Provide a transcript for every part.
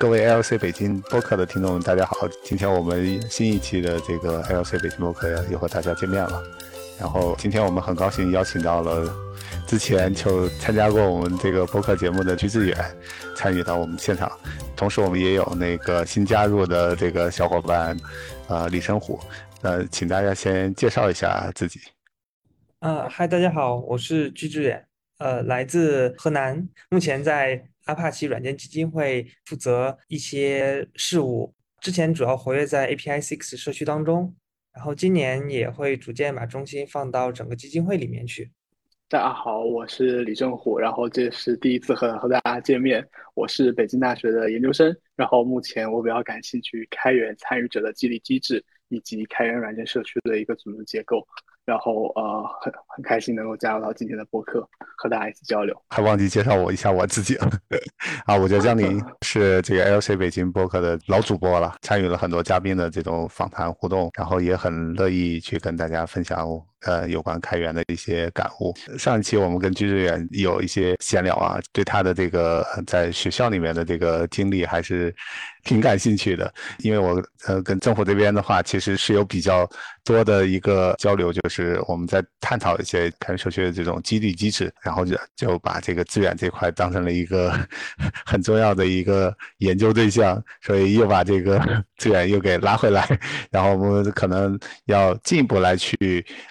各位 LC 北京播客的听众，大家好！今天我们新一期的这个 LC 北京播客又和大家见面了。然后今天我们很高兴邀请到了之前就参加过我们这个播客节目的鞠志远参与到我们现场，同时我们也有那个新加入的这个小伙伴，呃，李生虎。呃，请大家先介绍一下自己。啊，嗨，大家好，我是居志远，呃，来自河南，目前在。阿帕奇软件基金会负责一些事务，之前主要活跃在 API Six 社区当中，然后今年也会逐渐把重心放到整个基金会里面去。大家好，我是李正虎，然后这是第一次和和大家见面。我是北京大学的研究生，然后目前我比较感兴趣开源参与者的激励机制以及开源软件社区的一个组织结构。然后呃，很很开心能够加入到今天的播客，和大家一起交流。还忘记介绍我一下我自己了 啊，我叫江宁，是这个 LC 北京播客的老主播了，参与了很多嘉宾的这种访谈互动，然后也很乐意去跟大家分享。呃，有关开源的一些感悟。上一期我们跟居志远有一些闲聊啊，对他的这个在学校里面的这个经历还是挺感兴趣的。因为我呃跟政府这边的话，其实是有比较多的一个交流，就是我们在探讨一些开源社区的这种激励机制，然后就就把这个资源这块当成了一个 很重要的一个研究对象，所以又把这个 资源又给拉回来，然后我们可能要进一步来去。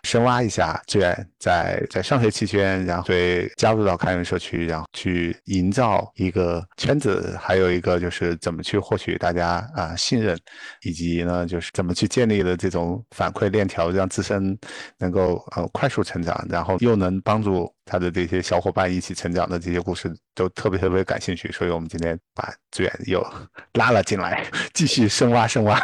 深挖一下资源在在上学期间，然后对加入到开源社区，然后去营造一个圈子，还有一个就是怎么去获取大家啊信任，以及呢就是怎么去建立的这种反馈链条，让自身能够呃快速成长，然后又能帮助。他的这些小伙伴一起成长的这些故事都特别特别感兴趣，所以我们今天把志远又 拉了进来，继续深挖深挖，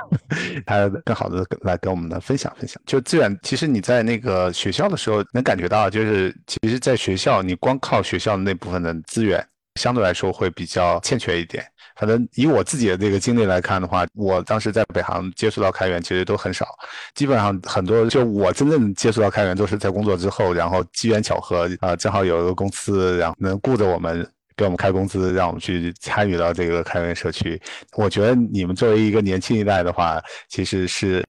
他更好的来跟我们的分享分享。就志远，其实你在那个学校的时候能感觉到，就是其实在学校你光靠学校的那部分的资源，相对来说会比较欠缺一点。反正以我自己的这个经历来看的话，我当时在北航接触到开源其实都很少，基本上很多就我真正接触到开源都是在工作之后，然后机缘巧合啊，正好有一个公司，然后能雇着我们。给我们开工资，让我们去参与到这个开源社区。我觉得你们作为一个年轻一代的话，其实是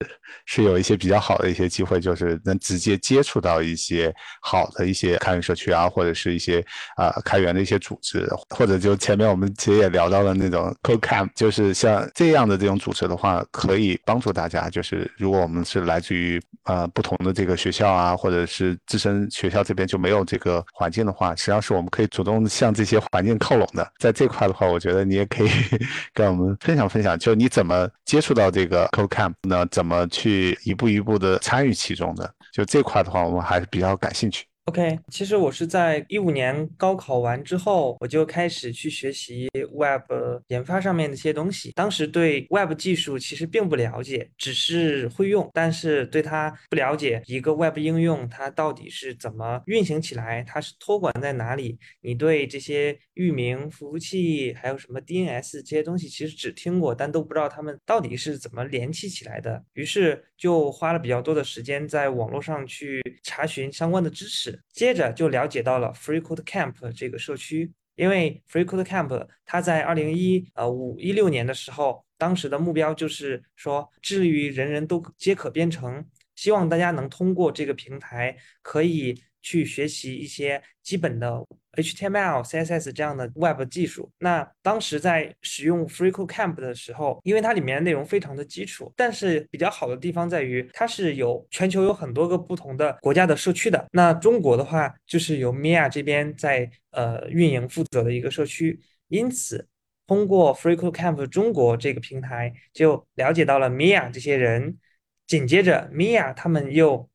是有一些比较好的一些机会，就是能直接接触到一些好的一些开源社区啊，或者是一些啊开源的一些组织，或者就前面我们其实也聊到了那种 c o c a m 就是像这样的这种组织的话，可以帮助大家。就是如果我们是来自于呃不同的这个学校啊，或者是自身学校这边就没有这个环境的话，实际上是我们可以主动向这些。环境靠拢的，在这块的话，我觉得你也可以 跟我们分享分享，就你怎么接触到这个 c o c a m 呢？怎么去去一步一步的参与其中的？就这块的话，我们还是比较感兴趣。OK，其实我是在一五年高考完之后，我就开始去学习 Web 研发上面的一些东西。当时对 Web 技术其实并不了解，只是会用，但是对它不了解。一个 Web 应用它到底是怎么运行起来，它是托管在哪里？你对这些域名、服务器还有什么 DNS 这些东西，其实只听过，但都不知道它们到底是怎么联系起来的。于是就花了比较多的时间在网络上去查询相关的知识。接着就了解到了 Free Code Camp 这个社区，因为 Free Code Camp 它在二零一呃五一六年的时候，当时的目标就是说，致力于人人都皆可编程，希望大家能通过这个平台可以。去学习一些基本的 HTML、CSS 这样的 Web 技术。那当时在使用 FreeCodeCamp 的时候，因为它里面内容非常的基础，但是比较好的地方在于它是有全球有很多个不同的国家的社区的。那中国的话，就是由 Mia 这边在呃运营负责的一个社区。因此，通过 FreeCodeCamp 中国这个平台，就了解到了 Mia 这些人。紧接着，Mia 他们又。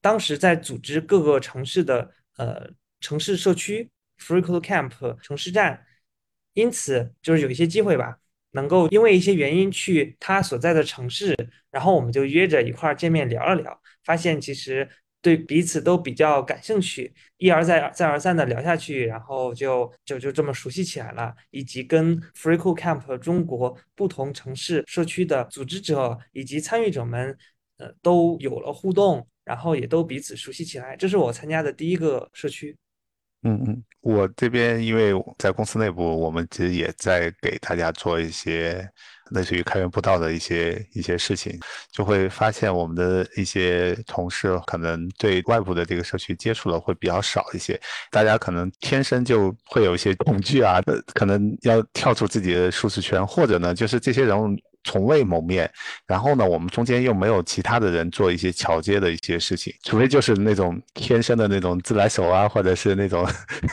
当时在组织各个城市的呃城市社区 Free Code Camp 城市站，因此就是有一些机会吧，能够因为一些原因去他所在的城市，然后我们就约着一块儿见面聊了聊，发现其实对彼此都比较感兴趣，一而再再而三的聊下去，然后就就就这么熟悉起来了，以及跟 Free Code Camp 中国不同城市社区的组织者以及参与者们，呃都有了互动。然后也都彼此熟悉起来，这是我参加的第一个社区。嗯嗯，我这边因为在公司内部，我们其实也在给大家做一些。类似于开源步道的一些一些事情，就会发现我们的一些同事可能对外部的这个社区接触的会比较少一些，大家可能天生就会有一些恐惧啊，可能要跳出自己的舒适圈，或者呢，就是这些人。从未谋面，然后呢，我们中间又没有其他的人做一些桥接的一些事情，除非就是那种天生的那种自来熟啊，或者是那种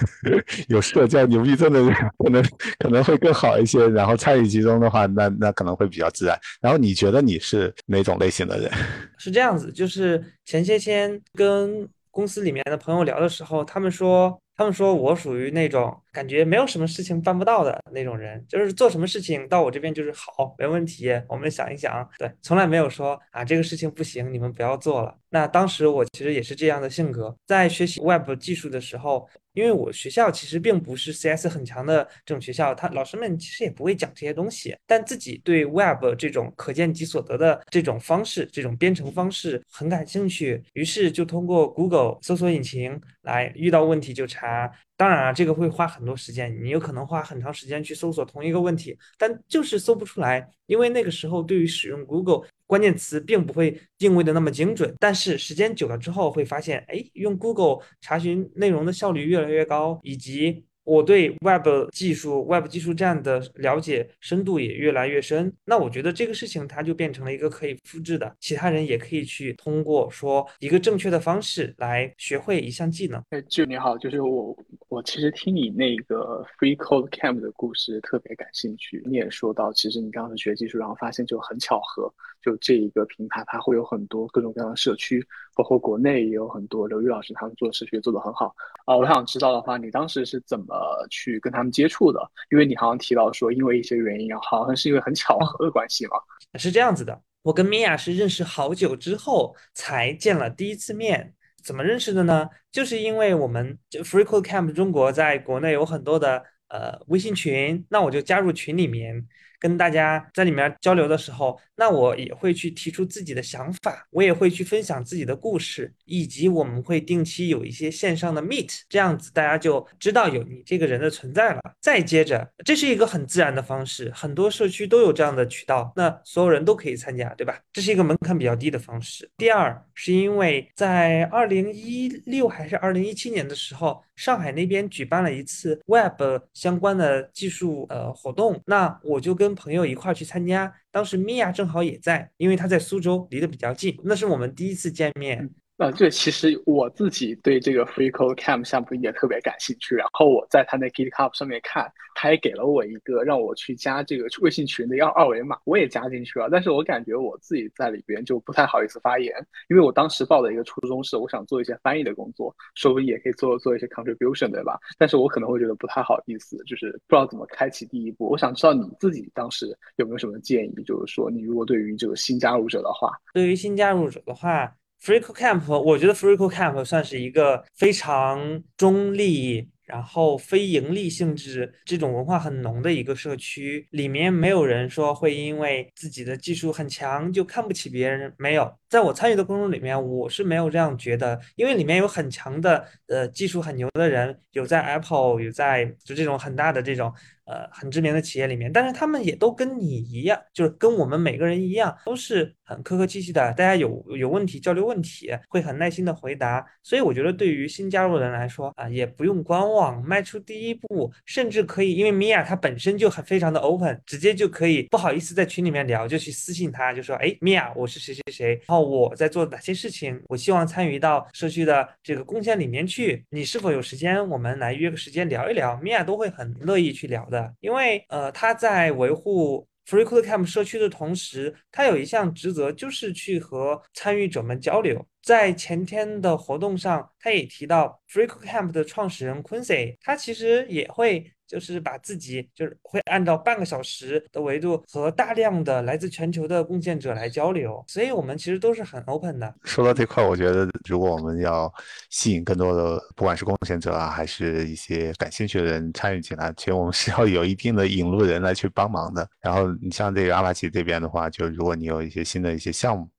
有社交牛逼症的人，可能可能会更好一些。然后参与其中的话，那那可能会比较自然。然后你觉得你是哪种类型的人？是这样子，就是前些天跟公司里面的朋友聊的时候，他们说。他们说我属于那种感觉没有什么事情办不到的那种人，就是做什么事情到我这边就是好，没问题。我们想一想，对，从来没有说啊这个事情不行，你们不要做了。那当时我其实也是这样的性格，在学习 Web 技术的时候。因为我学校其实并不是 CS 很强的这种学校，他老师们其实也不会讲这些东西，但自己对 Web 这种可见即所得的这种方式、这种编程方式很感兴趣，于是就通过 Google 搜索引擎来遇到问题就查。当然啊，这个会花很多时间，你有可能花很长时间去搜索同一个问题，但就是搜不出来，因为那个时候对于使用 Google 关键词并不会定位的那么精准。但是时间久了之后会发现，哎，用 Google 查询内容的效率越来越高，以及。我对 Web 技术、Web 技术站的了解深度也越来越深，那我觉得这个事情它就变成了一个可以复制的，其他人也可以去通过说一个正确的方式来学会一项技能。哎，就你好，就是我，我其实听你那个 Free Code Camp 的故事特别感兴趣。你也说到，其实你当时学技术，然后发现就很巧合，就这一个平台它会有很多各种各样的社区，包括国内也有很多刘玉老师他们做社区做得很好啊。我想知道的话，你当时是怎么？呃，去跟他们接触的，因为你好像提到说，因为一些原因，好像是因为很巧合的关系嘛。是这样子的，我跟米娅是认识好久之后才见了第一次面。怎么认识的呢？就是因为我们就 FreeCodeCamp 中国在国内有很多的呃微信群，那我就加入群里面。跟大家在里面交流的时候，那我也会去提出自己的想法，我也会去分享自己的故事，以及我们会定期有一些线上的 meet，这样子大家就知道有你这个人的存在了。再接着，这是一个很自然的方式，很多社区都有这样的渠道，那所有人都可以参加，对吧？这是一个门槛比较低的方式。第二，是因为在二零一六还是二零一七年的时候，上海那边举办了一次 Web 相关的技术呃活动，那我就跟朋友一块儿去参加，当时米娅正好也在，因为她在苏州，离得比较近，那是我们第一次见面。呃，这其实我自己对这个 FreeCodeCamp 项目也特别感兴趣。然后我在他那 GitHub 上面看，他也给了我一个让我去加这个微信群的要二维码，我也加进去了。但是我感觉我自己在里边就不太好意思发言，因为我当时报的一个初衷是我想做一些翻译的工作，说不定也可以做做一些 contribution，对吧？但是我可能会觉得不太好意思，就是不知道怎么开启第一步。我想知道你自己当时有没有什么建议，就是说你如果对于这个新加入者的话，对于新加入者的话。FreeCodeCamp，我觉得 FreeCodeCamp 算是一个非常中立。然后非盈利性质这种文化很浓的一个社区，里面没有人说会因为自己的技术很强就看不起别人，没有。在我参与的工作里面，我是没有这样觉得，因为里面有很强的呃技术很牛的人，有在 Apple，有在就这种很大的这种呃很知名的企业里面，但是他们也都跟你一样，就是跟我们每个人一样，都是很客客气气的，大家有有问题交流问题，会很耐心的回答。所以我觉得对于新加入的人来说啊，也不用观望。迈出第一步，甚至可以，因为米娅她本身就很非常的 open，直接就可以不好意思在群里面聊，就去私信她，就说，哎，米娅，我是谁谁谁，然后我在做哪些事情，我希望参与到社区的这个贡献里面去，你是否有时间，我们来约个时间聊一聊，米娅都会很乐意去聊的，因为呃，他在维护。FreeCodeCamp 社区的同时，他有一项职责，就是去和参与者们交流。在前天的活动上，他也提到 FreeCodeCamp 的创始人 Quincy，他其实也会。就是把自己就是会按照半个小时的维度和大量的来自全球的贡献者来交流，所以我们其实都是很 open 的。说到这块，我觉得如果我们要吸引更多的不管是贡献者啊，还是一些感兴趣的人参与进来，其实我们是要有一定的引路人来去帮忙的。然后你像这个阿帕奇这边的话，就如果你有一些新的一些项目。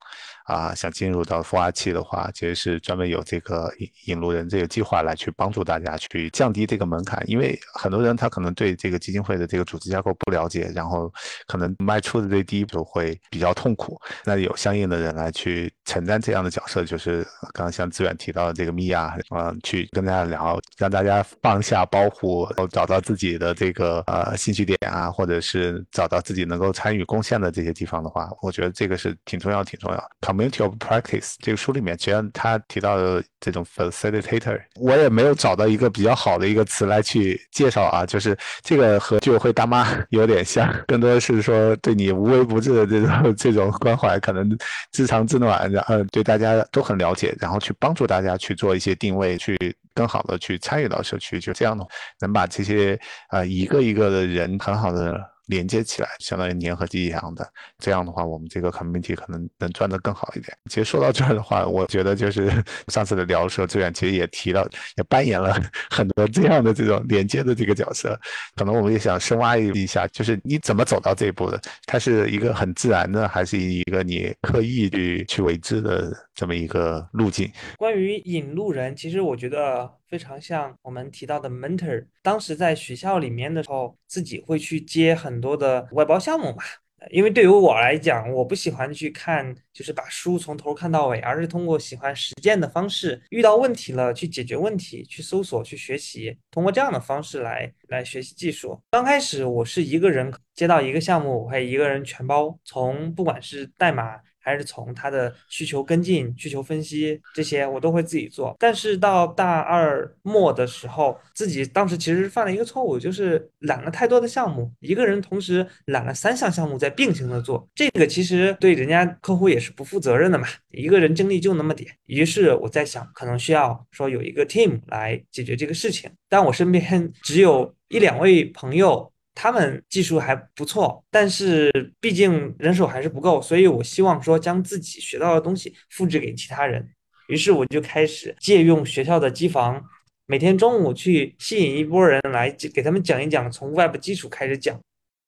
啊想进入到孵化器的话，其实是专门有这个引引路人这个计划来去帮助大家去降低这个门槛，因为很多人他可能对这个基金会的这个组织架构不了解，然后可能迈出的这第一步会比较痛苦。那有相应的人来去承担这样的角色，就是刚刚像志远提到的这个米娅，嗯，去跟大家聊，让大家放下包袱，然后找到自己的这个呃兴趣点啊，或者是找到自己能够参与贡献的这些地方的话，我觉得这个是挺重要、挺重要。Community of Practice 这个书里面，实际上他提到的这种 Facilitator，我也没有找到一个比较好的一个词来去介绍啊，就是这个和居委会大妈 有点像，更多的是说对你无微不至的这种 这种关怀，可能自长自暖，然后对大家都很了解，然后去帮助大家去做一些定位，去更好的去参与到社区，就这样的能把这些呃一个一个的人很好的。连接起来，相当于粘合剂一样的。这样的话，我们这个 community 可能能赚得更好一点。其实说到这儿的话，我觉得就是 上次的聊的时候，志远其实也提到，也扮演了 很多这样的这种连接的这个角色。可能我们也想深挖一下，就是你怎么走到这一步的？它是一个很自然的，还是一个你刻意去去为之的这么一个路径？关于引路人，其实我觉得。非常像我们提到的 mentor，当时在学校里面的时候，自己会去接很多的外包项目嘛。因为对于我来讲，我不喜欢去看，就是把书从头看到尾，而是通过喜欢实践的方式，遇到问题了去解决问题，去搜索，去学习，通过这样的方式来来学习技术。刚开始我是一个人接到一个项目，我会一个人全包，从不管是代码。还是从他的需求跟进、需求分析这些，我都会自己做。但是到大二末的时候，自己当时其实犯了一个错误，就是揽了太多的项目，一个人同时揽了三项项目在并行的做，这个其实对人家客户也是不负责任的嘛。一个人精力就那么点，于是我在想，可能需要说有一个 team 来解决这个事情。但我身边 只有一两位朋友。他们技术还不错，但是毕竟人手还是不够，所以我希望说将自己学到的东西复制给其他人。于是我就开始借用学校的机房，每天中午去吸引一波人来给他们讲一讲，从 Web 基础开始讲。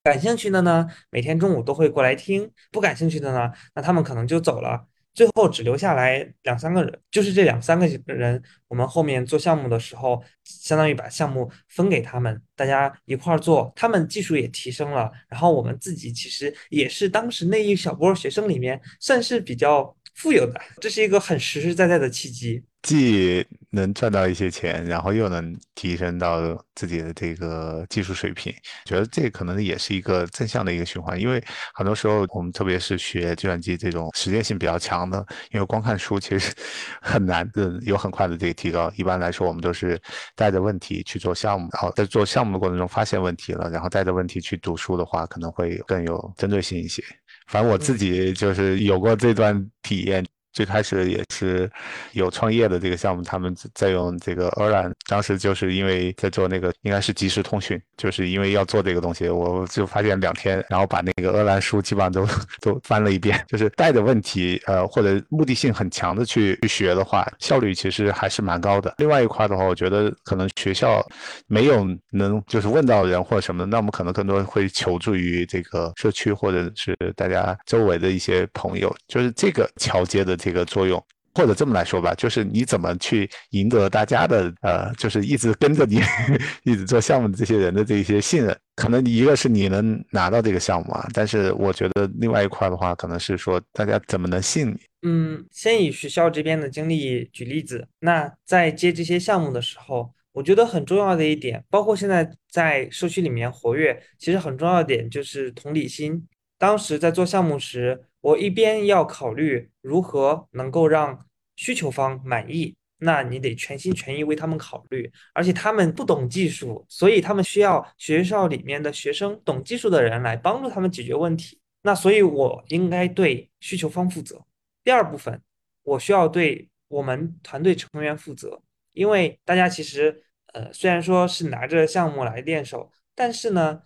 感兴趣的呢，每天中午都会过来听；不感兴趣的呢，那他们可能就走了。最后只留下来两三个人，就是这两三个人，我们后面做项目的时候，相当于把项目分给他们，大家一块儿做，他们技术也提升了，然后我们自己其实也是当时那一小波学生里面算是比较富有的，这是一个很实实在在的契机。既能赚到一些钱，然后又能提升到自己的这个技术水平，觉得这可能也是一个正向的一个循环。因为很多时候我们特别是学计算机这种实践性比较强的，因为光看书其实 很难的有很快的这个提高。一般来说，我们都是带着问题去做项目，然后在做项目的过程中发现问题了，然后带着问题去读书的话，可能会更有针对性一些。反正我自己就是有过这段体验。最开始也是有创业的这个项目，他们在用这个鹅兰当时就是因为在做那个应该是即时通讯，就是因为要做这个东西，我就发现两天，然后把那个鹅兰书基本上都 都翻了一遍，就是带着问题，呃或者目的性很强的去去学的话，效率其实还是蛮高的。另外一块的话，我觉得可能学校没有能就是问到人或者什么的，那我们可能更多会求助于这个社区或者是大家周围的一些朋友，就是这个桥接的。这个作用，或者这么来说吧，就是你怎么去赢得大家的呃，就是一直跟着你，一直做项目的这些人的这些信任。可能一个是你能拿到这个项目啊，但是我觉得另外一块的话，可能是说大家怎么能信你。嗯，先以学校这边的经历举例子。那在接这些项目的时候，我觉得很重要的一点，包括现在在社区里面活跃，其实很重要的点就是同理心。当时在做项目时。我一边要考虑如何能够让需求方满意，那你得全心全意为他们考虑，而且他们不懂技术，所以他们需要学校里面的学生懂技术的人来帮助他们解决问题。那所以我应该对需求方负责。第二部分，我需要对我们团队成员负责，因为大家其实呃虽然说是拿着项目来练手，但是呢，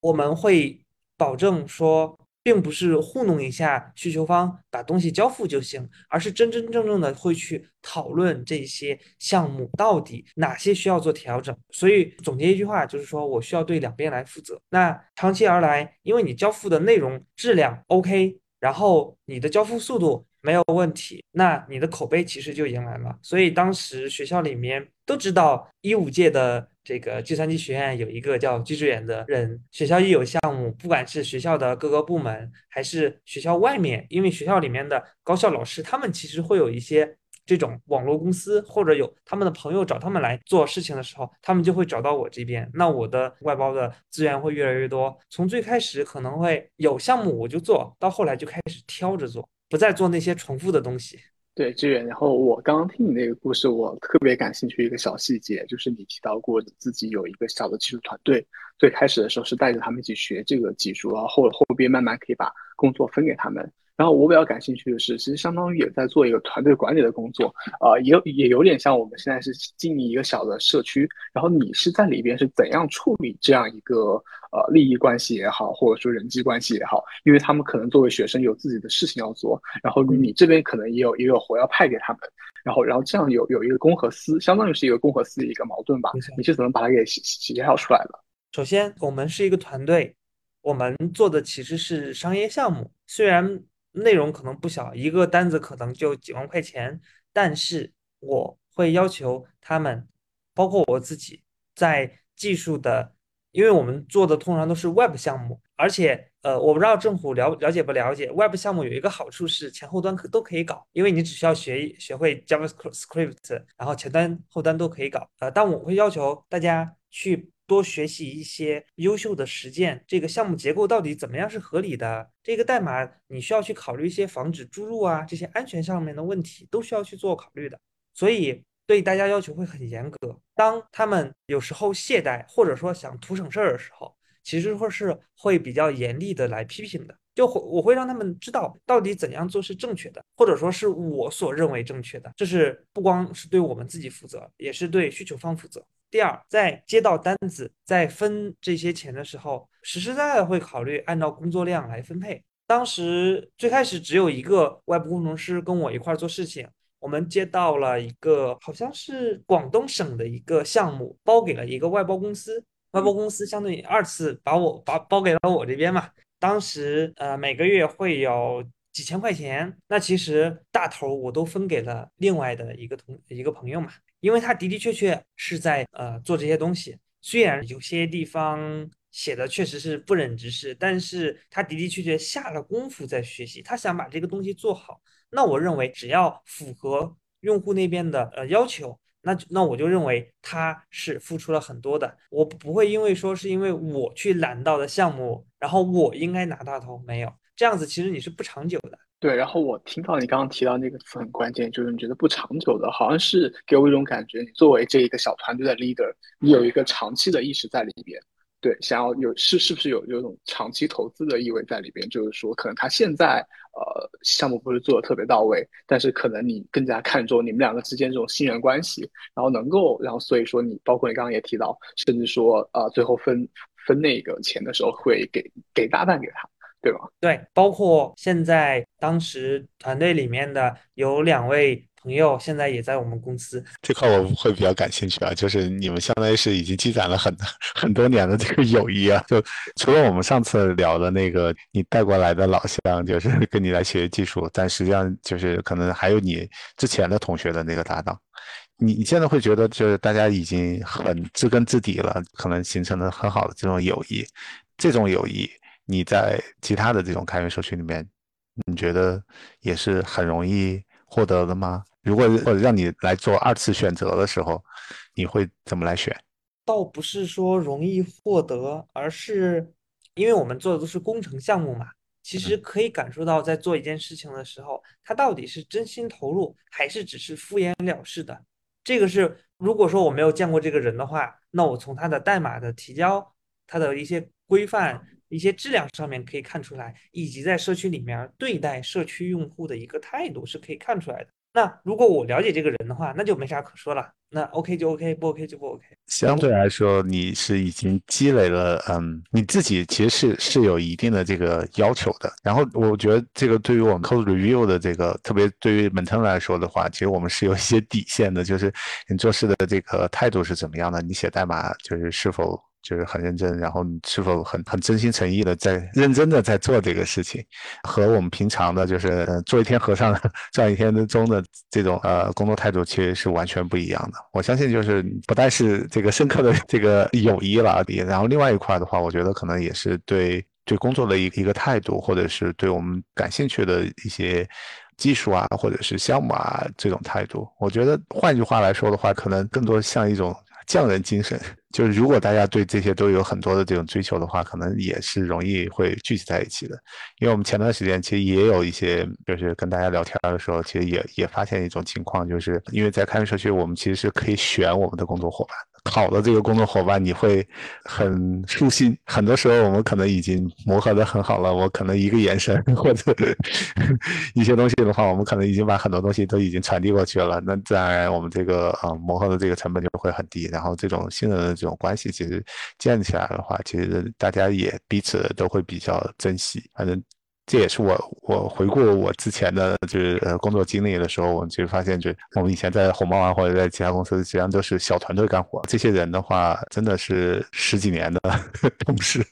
我们会保证说。并不是糊弄一下需求方把东西交付就行，而是真真正正的会去讨论这些项目到底哪些需要做调整。所以总结一句话就是说，我需要对两边来负责。那长期而来，因为你交付的内容质量 OK，然后你的交付速度。没有问题，那你的口碑其实就迎来了。所以当时学校里面都知道一五届的这个计算机学院有一个叫居志远的人，学校一有项目，不管是学校的各个部门，还是学校外面，因为学校里面的高校老师，他们其实会有一些。这种网络公司或者有他们的朋友找他们来做事情的时候，他们就会找到我这边，那我的外包的资源会越来越多。从最开始可能会有项目我就做到后来就开始挑着做，不再做那些重复的东西。对，志远。然后我刚刚听你那个故事，我特别感兴趣一个小细节，就是你提到过你自己有一个小的技术团队，最开始的时候是带着他们一起学这个技术，然后后后边慢慢可以把工作分给他们。然后我比较感兴趣的是，其实相当于也在做一个团队管理的工作，呃，也也有点像我们现在是经营一个小的社区，然后你是在里边是怎样处理这样一个呃利益关系也好，或者说人际关系也好，因为他们可能作为学生有自己的事情要做，然后你这边可能也有也有活要派给他们，然后然后这样有有一个公和私，相当于是一个公和私的一个矛盾吧？你是怎么把它给协调出来的？首先，我们是一个团队，我们做的其实是商业项目，虽然。内容可能不小，一个单子可能就几万块钱，但是我会要求他们，包括我自己，在技术的，因为我们做的通常都是 Web 项目，而且呃，我不知道政府了了解不了解，Web 项目有一个好处是前后端可都可以搞，因为你只需要学学会 JavaScript，然后前端后端都可以搞，呃，但我会要求大家去。多学习一些优秀的实践，这个项目结构到底怎么样是合理的？这个代码你需要去考虑一些防止注入啊，这些安全上面的问题都需要去做考虑的。所以对大家要求会很严格。当他们有时候懈怠或者说想图省事儿的时候，其实会是会比较严厉的来批评的。就会我会让他们知道到底怎样做是正确的，或者说是我所认为正确的。这是不光是对我们自己负责，也是对需求方负责。第二，在接到单子，在分这些钱的时候，实实在在会考虑按照工作量来分配。当时最开始只有一个外部工程师跟我一块做事情，我们接到了一个好像是广东省的一个项目，包给了一个外包公司，外包公司相当于二次把我把包给了我这边嘛。当时呃每个月会有几千块钱，那其实大头我都分给了另外的一个同一个朋友嘛。因为他的的确确是在呃做这些东西，虽然有些地方写的确实是不忍直视，但是他的的确确下了功夫在学习，他想把这个东西做好。那我认为只要符合用户那边的呃要求，那那我就认为他是付出了很多的。我不会因为说是因为我去揽到的项目，然后我应该拿大头，没有这样子，其实你是不长久的。对，然后我听到你刚刚提到那个词很关键，就是你觉得不长久的，好像是给我一种感觉，你作为这一个小团队的 leader，你有一个长期的意识在里边，对，想要有是是不是有有种长期投资的意味在里边？就是说，可能他现在呃项目不是做的特别到位，但是可能你更加看重你们两个之间这种信任关系，然后能够，然后所以说你包括你刚刚也提到，甚至说呃最后分分那个钱的时候会给给大半给他。对吧？对，包括现在当时团队里面的有两位朋友，现在也在我们公司这块，我会比较感兴趣啊。就是你们相当于是已经积攒了很 很多年的这个友谊啊。就除了我们上次聊的那个你带过来的老乡，就是 跟你来学技术，但实际上就是可能还有你之前的同学的那个搭档。你你现在会觉得，就是大家已经很知根知底了，可能形成了很好的这种友谊，这种友谊。你在其他的这种开源社区里面，你觉得也是很容易获得的吗？如果或者让你来做二次选择的时候，你会怎么来选？倒不是说容易获得，而是因为我们做的都是工程项目嘛，其实可以感受到在做一件事情的时候，他到底是真心投入，还是只是敷衍了事的。这个是如果说我没有见过这个人的话，那我从他的代码的提交，他的一些规范。一些质量上面可以看出来，以及在社区里面对待社区用户的一个态度是可以看出来的。那如果我了解这个人的话，那就没啥可说了。那 OK 就 OK，不 OK 就不 OK。相对来说，你是已经积累了，嗯，你自己其实是是有一定的这个要求的。然后我觉得这个对于我们 code review 的这个，特别对于 maintain 来说的话，其实我们是有一些底线的，就是你做事的这个态度是怎么样的，你写代码就是是否就是很认真，然后你是否很很真心诚意的在认真的在做这个事情，和我们平常的就是做一天和尚撞一天的钟的这种呃工作态度其实是完全不一样的。我相信就是不但是这个深刻的这个友谊了，然后另外一块的话，我觉得可能也是对对工作的一一个态度，或者是对我们感兴趣的一些。技术啊，或者是项目啊，这种态度，我觉得换句话来说的话，可能更多像一种匠人精神。就是如果大家对这些都有很多的这种追求的话，可能也是容易会聚集在一起的。因为我们前段时间其实也有一些，就是跟大家聊天的时候，其实也也发现一种情况，就是因为在开源社区，我们其实是可以选我们的工作伙伴。好的这个工作伙伴，你会很舒心。很多时候我们可能已经磨合的很好了，我可能一个眼神或者 一些东西的话，我们可能已经把很多东西都已经传递过去了。那自然而然，我们这个呃磨合的这个成本就会很低。然后这种信任的这种关系，其实建起来的话，其实大家也彼此都会比较珍惜。反正。这也是我我回顾我之前的就是呃工作经历的时候，我就发现，就我们以前在红猫啊或者在其他公司，实际上都是小团队干活。这些人的话，真的是十几年的 同事，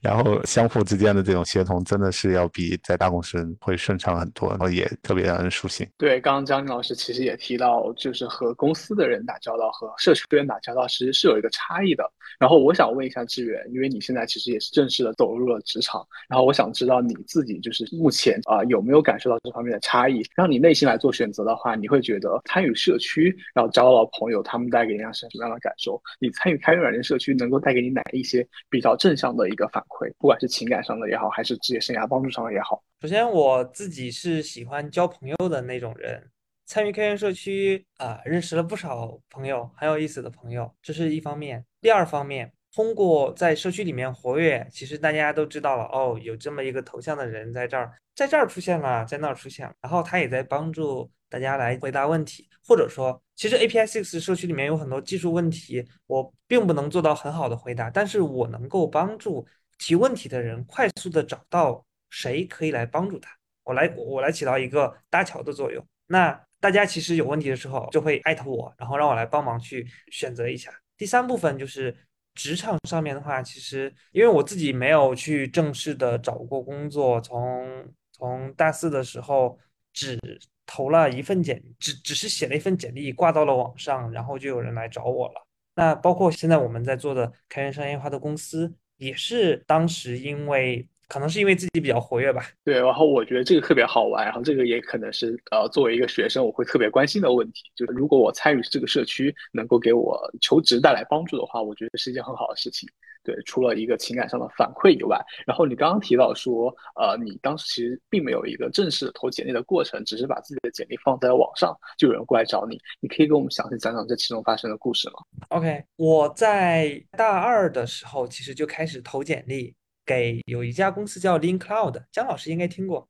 然后相互之间的这种协同，真的是要比在大公司会顺畅很多，然后也特别让人舒心。对，刚刚张宁老师其实也提到，就是和公司的人打交道和社区的人打交道，其实是有一个差异的。然后我想问一下志远，因为你现在其实也是正式的走入了职场，然后我想知道。你自己就是目前啊有没有感受到这方面的差异？让你内心来做选择的话，你会觉得参与社区，然后交到朋友，他们带给你是什么样的感受？你参与开源软件社区，能够带给你哪一些比较正向的一个反馈？不管是情感上的也好，还是职业生涯帮助上的也好。首先，我自己是喜欢交朋友的那种人，参与开源社区啊，认识了不少朋友，很有意思的朋友，这是一方面。第二方面。通过在社区里面活跃，其实大家都知道了哦，有这么一个头像的人在这儿，在这儿出现了，在那儿出现了，然后他也在帮助大家来回答问题，或者说，其实 API Six 社区里面有很多技术问题，我并不能做到很好的回答，但是我能够帮助提问题的人快速的找到谁可以来帮助他，我来我来起到一个搭桥的作用。那大家其实有问题的时候就会艾特我，然后让我来帮忙去选择一下。第三部分就是。职场上面的话，其实因为我自己没有去正式的找过工作，从从大四的时候只投了一份简，只只是写了一份简历挂到了网上，然后就有人来找我了。那包括现在我们在做的开源商业化的公司，也是当时因为。可能是因为自己比较活跃吧。对，然后我觉得这个特别好玩，然后这个也可能是呃，作为一个学生，我会特别关心的问题，就是如果我参与这个社区，能够给我求职带来帮助的话，我觉得是一件很好的事情。对，除了一个情感上的反馈以外，然后你刚刚提到说，呃，你当时其实并没有一个正式的投简历的过程，只是把自己的简历放在网上，就有人过来找你。你可以给我们详细讲讲这其中发生的故事吗？OK，我在大二的时候其实就开始投简历。给有一家公司叫 Link Cloud，姜老师应该听过，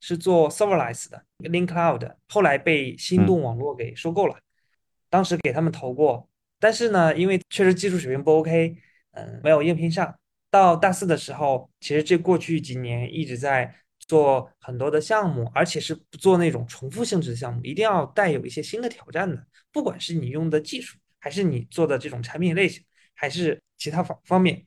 是做 serverless 的 Link Cloud，后来被心动网络给收购了。当时给他们投过，但是呢，因为确实技术水平不 OK，嗯，没有应聘上。到大四的时候，其实这过去几年一直在做很多的项目，而且是不做那种重复性质的项目，一定要带有一些新的挑战的。不管是你用的技术，还是你做的这种产品类型，还是其他方方面。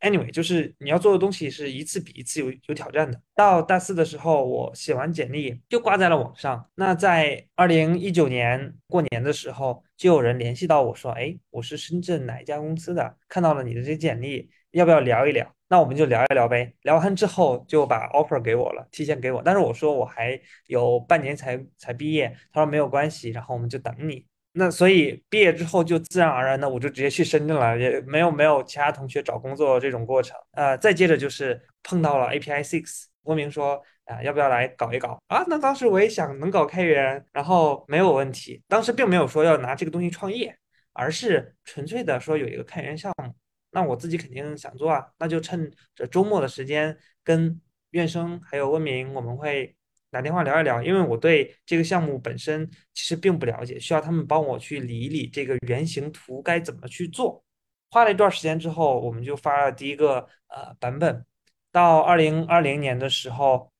Anyway，就是你要做的东西是一次比一次有有挑战的。到大四的时候，我写完简历就挂在了网上。那在二零一九年过年的时候，就有人联系到我说：“哎，我是深圳哪一家公司的，看到了你的这简历，要不要聊一聊？”那我们就聊一聊呗。聊完之后就把 offer 给我了，提前给我。但是我说我还有半年才才毕业，他说没有关系，然后我们就等你。那所以毕业之后就自然而然的我就直接去深圳了，也没有没有其他同学找工作这种过程。呃，再接着就是碰到了 API Six，郭明说啊要不要来搞一搞啊？那当时我也想能搞开源，然后没有问题。当时并没有说要拿这个东西创业，而是纯粹的说有一个开源项目，那我自己肯定想做啊，那就趁着周末的时间跟院生还有温明我们会。打电话聊一聊，因为我对这个项目本身其实并不了解，需要他们帮我去理一理这个原型图该怎么去做。花了一段时间之后，我们就发了第一个呃版本。到二零二零年的时候，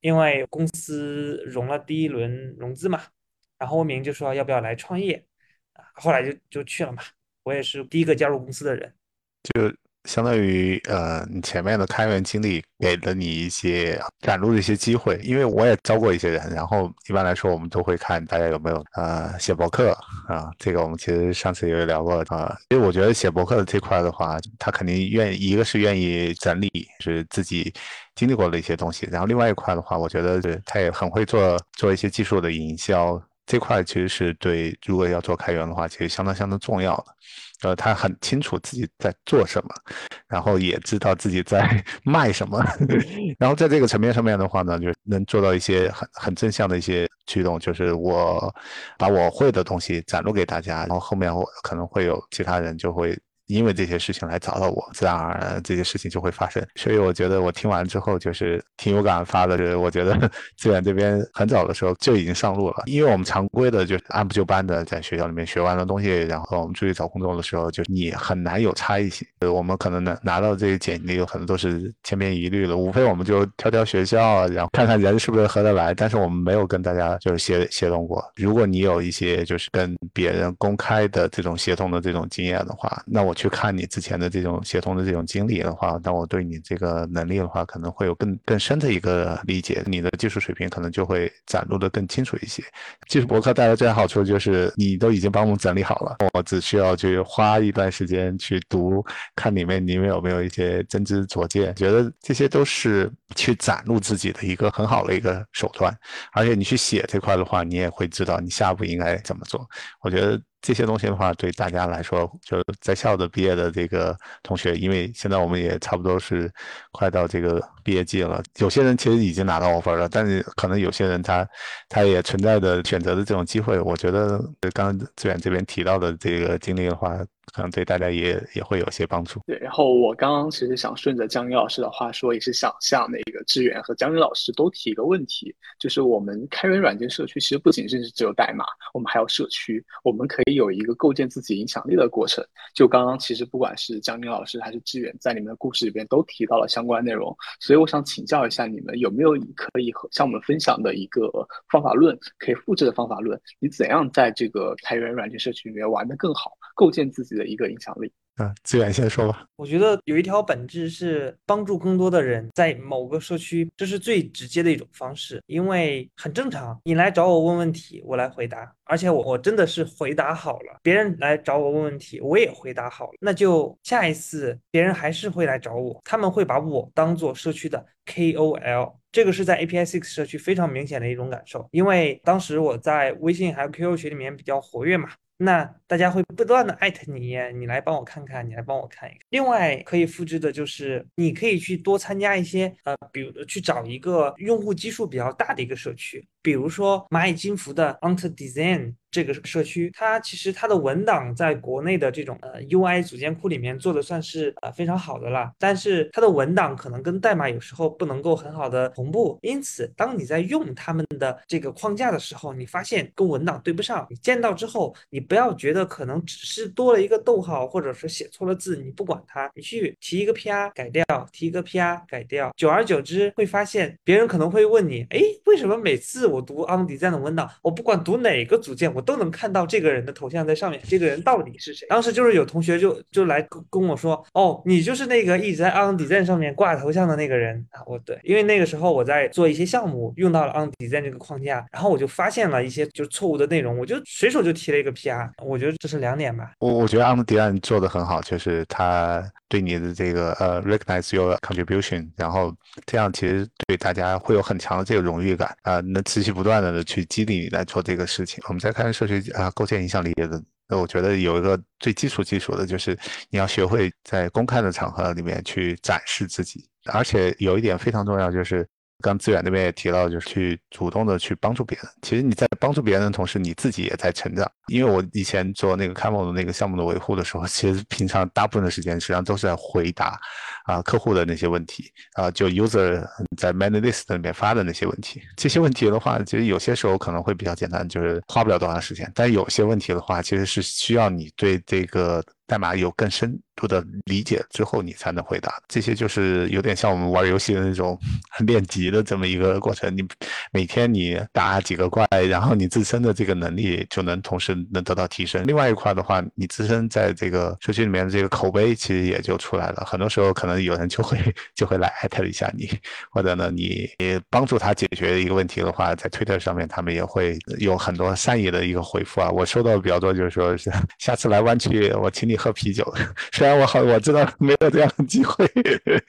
因为公司融了第一轮融资嘛，然后魏明就说要不要来创业啊？后来就就去了嘛。我也是第一个加入公司的人。就相当于呃，你前面的开源经历给了你一些赶路的一些机会，因为我也招过一些人，然后一般来说我们都会看大家有没有呃写博客啊，这个我们其实上次也聊过啊，因为我觉得写博客的这块的话，他肯定愿意一个是愿意整理是自己经历过的一些东西，然后另外一块的话，我觉得是他也很会做做一些技术的营销。这块其实是对，如果要做开源的话，其实相当相当重要的。呃，他很清楚自己在做什么，然后也知道自己在 卖什么，然后在这个层面上面的话呢，就能做到一些很很正向的一些驱动，就是我把我会的东西展露给大家，然后后面我可能会有其他人就会。因为这些事情来找到我，自然而然这些事情就会发生。所以我觉得我听完之后就是挺有感发的。就是我觉得 资源这边很早的时候就已经上路了，因为我们常规的就是按部就班的在学校里面学完了东西，然后我们出去找工作的时候，就你很难有差异性。我们可能拿拿到这些简历，有很多都是千篇一律的，无非我们就挑挑学校，然后看看人是不是合得来。但是我们没有跟大家就是协协同过。如果你有一些就是跟别人公开的这种协同的这种经验的话，那我。去看你之前的这种协同的这种经历的话，那我对你这个能力的话，可能会有更更深的一个理解，你的技术水平可能就会展露的更清楚一些。技术博客带来最大好处就是你都已经帮我们整理好了，我只需要去花一段时间去读，看里面里面有没有一些真知灼见，觉得这些都是去展露自己的一个很好的一个手段。而且你去写这块的话，你也会知道你下一步应该怎么做。我觉得。这些东西的话，对大家来说，就是在校的毕业的这个同学，因为现在我们也差不多是快到这个毕业季了。有些人其实已经拿到 offer 了，但是可能有些人他他也存在的选择的这种机会。我觉得刚刚志远这边提到的这个经历的话。可能对大家也也会有些帮助。对，然后我刚刚其实想顺着江云老师的话说，也是想向那个志远和江云老师都提一个问题，就是我们开源软件社区其实不仅仅是只有代码，我们还有社区，我们可以有一个构建自己影响力的过程。就刚刚其实不管是江云老师还是志远，在你们的故事里边都提到了相关内容，所以我想请教一下你们有没有可以和向我们分享的一个方法论，可以复制的方法论？你怎样在这个开源软件社区里面玩得更好，构建自己？的一个影响力啊，资源先说吧。我觉得有一条本质是帮助更多的人在某个社区，这是最直接的一种方式，因为很正常。你来找我问问题，我来回答，而且我我真的是回答好了。别人来找我问问题，我也回答好了，那就下一次别人还是会来找我，他们会把我当做社区的 KOL。这个是在 API Six 社区非常明显的一种感受，因为当时我在微信还有 QQ 群里面比较活跃嘛。那大家会不断的艾特你，你来帮我看看，你来帮我看一看。另外可以复制的就是，你可以去多参加一些，呃，比如去找一个用户基数比较大的一个社区，比如说蚂蚁金服的 o n t Design。这个社区，它其实它的文档在国内的这种呃 UI 组件库里面做的算是呃非常好的了，但是它的文档可能跟代码有时候不能够很好的同步，因此当你在用他们的这个框架的时候，你发现跟文档对不上，你见到之后，你不要觉得可能只是多了一个逗号，或者是写错了字，你不管它，你去提一个 PR 改掉，提一个 PR 改掉，久而久之会发现别人可能会问你，哎，为什么每次我读 on 底站的文档，我不管读哪个组件，我都能看到这个人的头像在上面，这个人到底是谁？当时就是有同学就就来跟跟我说，哦，你就是那个一直在 on design 上面挂头像的那个人啊。我对，因为那个时候我在做一些项目，用到了 on design 这个框架，然后我就发现了一些就是错误的内容，我就随手就提了一个 PR。我觉得这是两点吧。我我觉得 on design 做的很好，就是他对你的这个呃 recognize your contribution，然后这样其实对大家会有很强的这个荣誉感啊，能持续不断的去激励你来做这个事情。我们再看社区。啊，构建影响力的，那我觉得有一个最基础基础的就是你要学会在公开的场合里面去展示自己，而且有一点非常重要，就是刚资源那边也提到，就是去主动的去帮助别人。其实你在帮助别人的同时，你自己也在成长。因为我以前做那个开模的那个项目的维护的时候，其实平常大部分的时间实际上都是在回答啊客户的那些问题啊，就 user 在 many list 里面发的那些问题。这些问题的话，其实有些时候可能会比较简单，就是花不了多长时间。但有些问题的话，其实是需要你对这个代码有更深度的理解之后，你才能回答。这些就是有点像我们玩游戏的那种练级的这么一个过程。你每天你打几个怪，然后你自身的这个能力就能同时能得到提升。另外一块的话，你自身在这个社区里面的这个口碑其实也就出来了。很多时候可能有人就会就会来艾特一下你，或者呢你帮助他解决一个问题的话，在推特上面他们也会有很多善意的一个回复啊。我收到的比较多就是说是下次来湾区我请你你喝啤酒。虽然我好我知道没有这样的机会，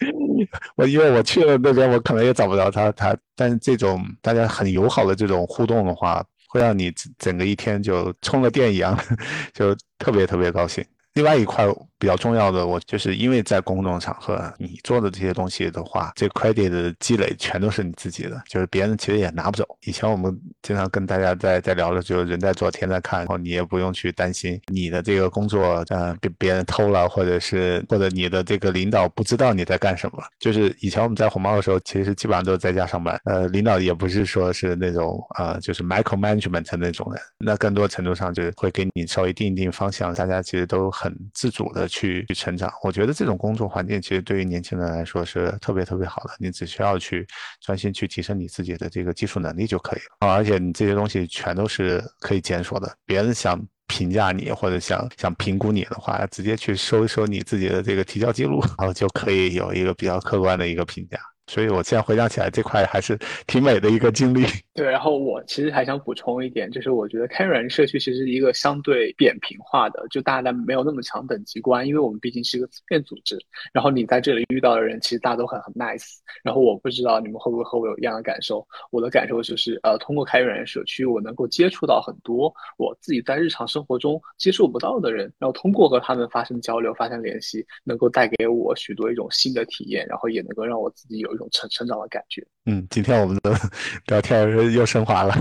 我因为我去了那边我可能也找不着他他，但是这种大家很友好的这种互动的话，会让你整个一天就充了电一样，就特别特别高兴。另外一块比较重要的，我就是因为在公众场合，你做的这些东西的话，这 credit 的积累全都是你自己的，就是别人其实也拿不走。以前我们经常跟大家在在聊的，就是人在做天在看，然后你也不用去担心你的这个工作呃被别人偷了，或者是或者你的这个领导不知道你在干什么。就是以前我们在红猫的时候，其实基本上都是在家上班，呃，领导也不是说是那种呃就是 micro management 那种人，那更多程度上就是会给你稍微定一定方向，大家其实都很。很自主的去去成长，我觉得这种工作环境其实对于年轻人来说是特别特别好的。你只需要去专心去提升你自己的这个技术能力就可以了，而且你这些东西全都是可以检索的。别人想评价你或者想想评估你的话，直接去搜一搜你自己的这个提交记录，然后就可以有一个比较客观的一个评价。所以，我现在回想起来，这块还是挺美的一个经历。对，然后我其实还想补充一点，就是我觉得开源社区其实一个相对扁平化的，就大家没有那么强等级观，因为我们毕竟是一个自愿组织。然后你在这里遇到的人，其实大家都很很 nice。然后我不知道你们会不会和我有一样的感受。我的感受就是，呃，通过开源社区，我能够接触到很多我自己在日常生活中接触不到的人，然后通过和他们发生交流、发生联系，能够带给我许多一种新的体验，然后也能够让我自己有。一种成成长的感觉。嗯，今天我们的 聊天又升华了。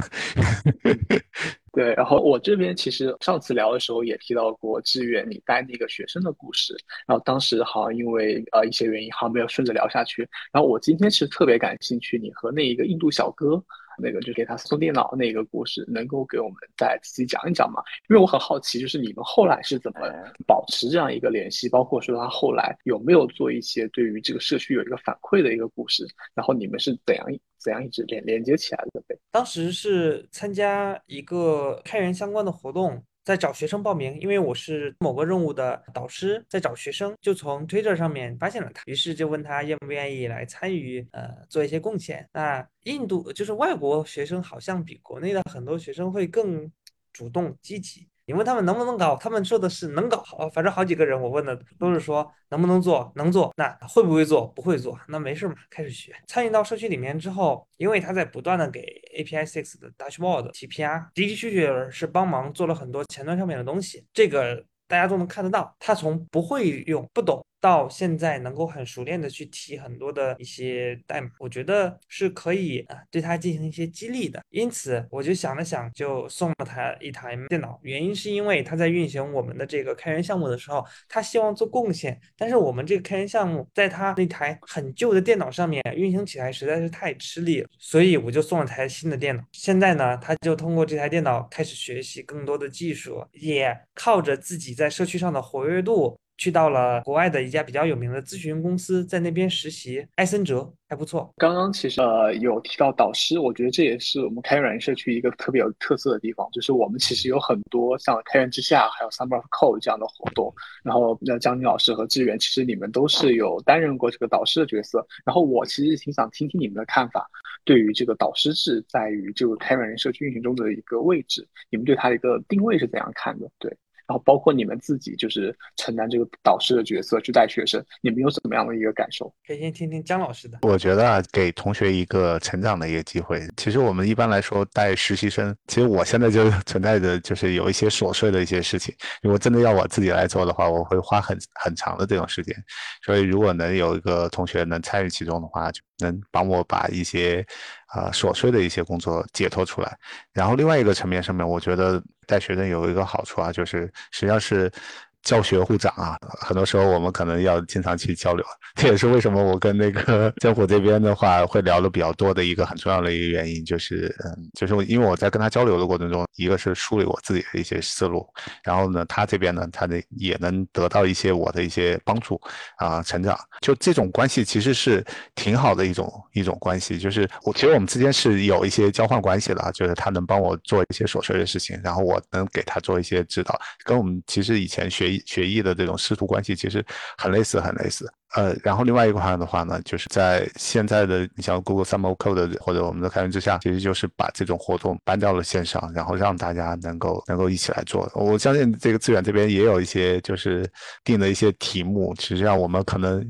对，然后我这边其实上次聊的时候也提到过志远你带那个学生的故事，然后当时好像因为呃一些原因，好像没有顺着聊下去。然后我今天是特别感兴趣你和那一个印度小哥。那个就给他送电脑那个故事，能够给我们再仔细讲一讲吗？因为我很好奇，就是你们后来是怎么保持这样一个联系，包括说他后来有没有做一些对于这个社区有一个反馈的一个故事，然后你们是怎样怎样一直连连接起来的？呗？当时是参加一个开源相关的活动。在找学生报名，因为我是某个任务的导师，在找学生，就从 Twitter 上面发现了他，于是就问他愿不愿意来参与，呃，做一些贡献。那印度就是外国学生，好像比国内的很多学生会更主动积极。你问他们能不能搞，他们说的是能搞。好，反正好几个人我问的都是说能不能做，能做。那会不会做？不会做。那没事嘛，开始学。参与到社区里面之后，因为他在不断的给 API Six 的 Dashboard 提 PR，的的确确是帮忙做了很多前端上面的东西。这个大家都能看得到。他从不会用、不懂。到现在能够很熟练的去提很多的一些代码，我觉得是可以啊对他进行一些激励的。因此我就想了想，就送了他一台电脑。原因是因为他在运行我们的这个开源项目的时候，他希望做贡献，但是我们这个开源项目在他那台很旧的电脑上面运行起来实在是太吃力了，所以我就送了台新的电脑。现在呢，他就通过这台电脑开始学习更多的技术，也靠着自己在社区上的活跃度。去到了国外的一家比较有名的咨询公司，在那边实习，艾森哲还不错。刚刚其实呃有提到导师，我觉得这也是我们开源软件社区一个特别有特色的地方，就是我们其实有很多像开源之下，还有 Summer of Code 这样的活动。然后那江宁老师和志远，其实你们都是有担任过这个导师的角色。然后我其实挺想听听你们的看法，对于这个导师制在于这个开源软件社区运行中的一个位置，你们对它的一个定位是怎样看的？对。然后包括你们自己，就是承担这个导师的角色去带学生，你们有什么样的一个感受？可以先听听姜老师的。我觉得啊，给同学一个成长的一个机会。其实我们一般来说带实习生，其实我现在就 存在着就是有一些琐碎的一些事情。如果真的要我自己来做的话，我会花很很长的这种时间。所以如果能有一个同学能参与其中的话，就能帮我把一些啊琐碎的一些工作解脱出来。然后另外一个层面上面，我觉得带学生有一个好处啊，就是实际上是教学互长啊，很多时候我们可能要经常去交流，这也是为什么我跟那个江虎这边的话会聊的比较多的一个很重要的一个原因，就是嗯，就是因为我在跟他交流的过程中，一个是梳理我自己的一些思路，然后呢，他这边呢，他的也能得到一些我的一些帮助啊，成长，就这种关系其实是挺好的一种一种关系，就是我其实我们之间是有一些交换关系的，就是他能帮我做一些琐碎的事情，然后我能给他做一些指导，跟我们其实以前学学艺的这种师徒关系其实很类似，很类似。呃，然后另外一块的话呢，就是在现在的你像 Google Summer Code 或者我们的开源之下，其实就是把这种活动搬到了线上，然后让大家能够能够一起来做。我相信这个资源这边也有一些就是定的一些题目，实际上我们可能。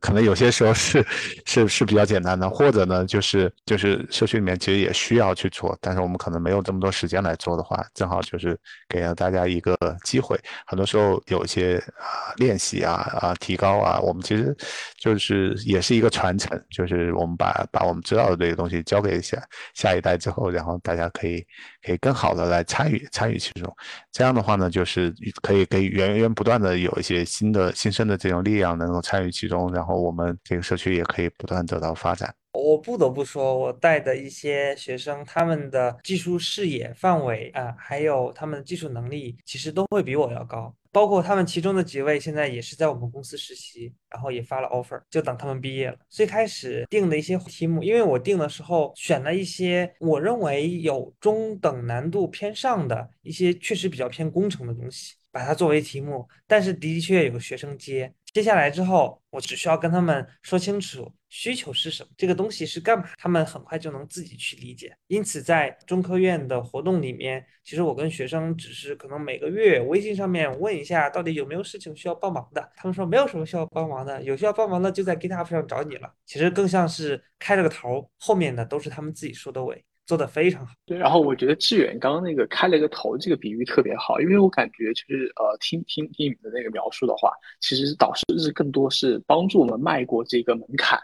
可能有些时候是是是比较简单的，或者呢，就是就是社区里面其实也需要去做，但是我们可能没有这么多时间来做的话，正好就是给了大家一个机会。很多时候有一些啊练习啊啊提高啊，我们其实就是也是一个传承，就是我们把把我们知道的这个东西交给下下一代之后，然后大家可以可以更好的来参与参与其中。这样的话呢，就是可以给源源不断的有一些新的新生的这种力量能够参与其中，然后。然后我们这个社区也可以不断得到发展。我不得不说，我带的一些学生，他们的技术视野范围啊，还有他们的技术能力，其实都会比我要高。包括他们其中的几位，现在也是在我们公司实习，然后也发了 offer，就等他们毕业了。最开始定的一些题目，因为我定的时候选了一些我认为有中等难度偏上的一些，确实比较偏工程的东西。把它作为题目，但是的确有个学生接，接下来之后，我只需要跟他们说清楚需求是什么，这个东西是干嘛，他们很快就能自己去理解。因此，在中科院的活动里面，其实我跟学生只是可能每个月微信上面问一下，到底有没有事情需要帮忙的，他们说没有什么需要帮忙的，有需要帮忙的就在 GitHub 上找你了。其实更像是开了个头，后面的都是他们自己说的尾。做的非常好，对。然后我觉得志远刚刚那个开了一个头，这个比喻特别好，因为我感觉就是呃，听听听你的那个描述的话，其实导师日更多是帮助我们迈过这个门槛，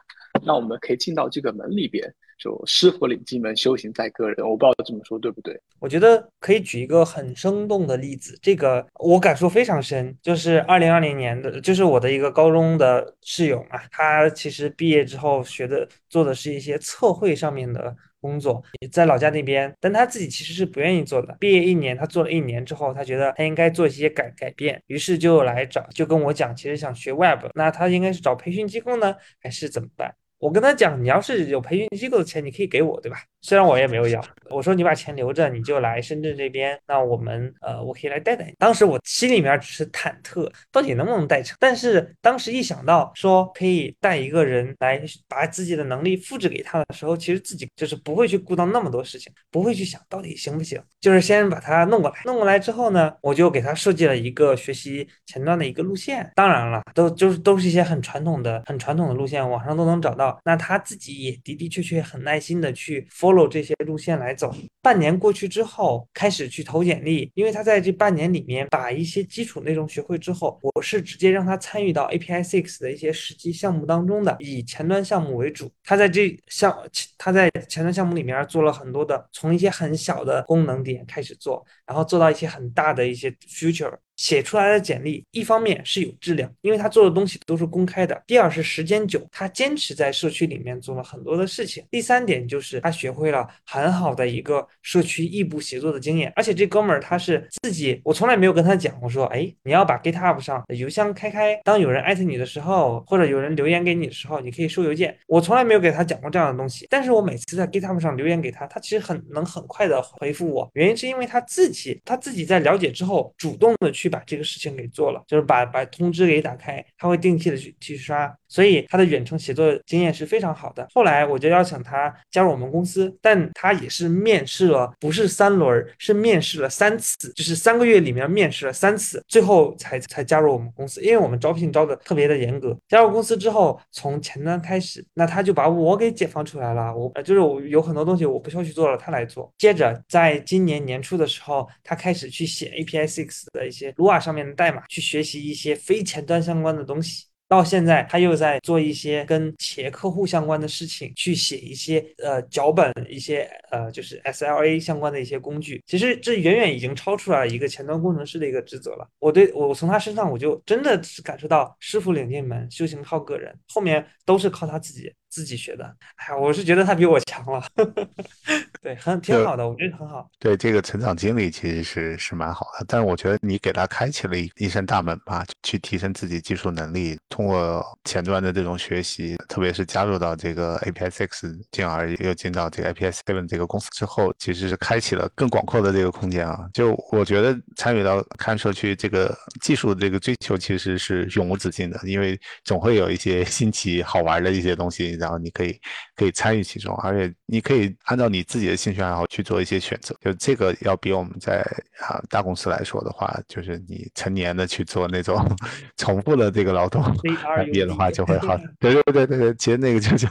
让我们可以进到这个门里边。就师傅领进门，修行在个人。我不知道这么说对不对？我觉得可以举一个很生动的例子，这个我感受非常深，就是二零二零年的，就是我的一个高中的室友嘛，他其实毕业之后学的做的是一些测绘上面的。工作在老家那边，但他自己其实是不愿意做的。毕业一年，他做了一年之后，他觉得他应该做一些改改变，于是就来找，就跟我讲，其实想学 Web，那他应该是找培训机构呢，还是怎么办？我跟他讲，你要是有培训机构的钱，你可以给我，对吧？虽然我也没有要，我说你把钱留着，你就来深圳这边，那我们呃，我可以来带带你。当时我心里面只是忐忑，到底能不能带成？但是当时一想到说可以带一个人来把自己的能力复制给他的时候，其实自己就是不会去顾到那么多事情，不会去想到底行不行，就是先把他弄过来。弄过来之后呢，我就给他设计了一个学习前端的一个路线。当然了，都就是都是一些很传统的、很传统的路线，网上都能找到。那他自己也的的确确很耐心的去 follow 这些路线来走。半年过去之后，开始去投简历，因为他在这半年里面把一些基础内容学会之后，我是直接让他参与到 API Six 的一些实际项目当中的，以前端项目为主。他在这项他在前端项目里面做了很多的，从一些很小的功能点开始做，然后做到一些很大的一些 future。写出来的简历，一方面是有质量，因为他做的东西都是公开的；第二是时间久，他坚持在社区里面做了很多的事情；第三点就是他学会了很好的一个社区异步协作的经验。而且这哥们儿他是自己，我从来没有跟他讲，我说，哎，你要把 GitHub 上的邮箱开开，当有人艾特你的时候，或者有人留言给你的时候，你可以收邮件。我从来没有给他讲过这样的东西，但是我每次在 GitHub 上留言给他，他其实很能很快的回复我，原因是因为他自己他自己在了解之后，主动的去。去把这个事情给做了，就是把把通知给打开，他会定期的去去刷。所以他的远程协作经验是非常好的。后来我就邀请他加入我们公司，但他也是面试了，不是三轮，是面试了三次，就是三个月里面面试了三次，最后才才加入我们公司。因为我们招聘招的特别的严格。加入公司之后，从前端开始，那他就把我给解放出来了。我就是我有很多东西我不需要去做了，他来做。接着在今年年初的时候，他开始去写 API Six 的一些 Lua 上面的代码，去学习一些非前端相关的东西。到现在他又在做一些跟企业客户相关的事情，去写一些呃脚本，一些呃就是 SLA 相关的一些工具。其实这远远已经超出了一个前端工程师的一个职责了。我对我从他身上我就真的是感受到师傅领进门，修行靠个人，后面都是靠他自己。自己学的，哎呀，我是觉得他比我强了，对，很挺好的，我觉得很好。对这个成长经历其实是是蛮好的，但是我觉得你给他开启了一一扇大门吧，去提升自己技术能力，通过前端的这种学习，特别是加入到这个 API Six，进而又进到这个 API Seven 这个公司之后，其实是开启了更广阔的这个空间啊。就我觉得参与到看社区这个技术的这个追求，其实是永无止境的，因为总会有一些 新奇好玩的一些东西。然后你可以可以参与其中，而且你可以按照你自己的兴趣爱好去做一些选择。就这个要比我们在啊大公司来说的话，就是你成年的去做那种 重复的这个劳动毕业的话就会好。对对对对对，其实那个就叫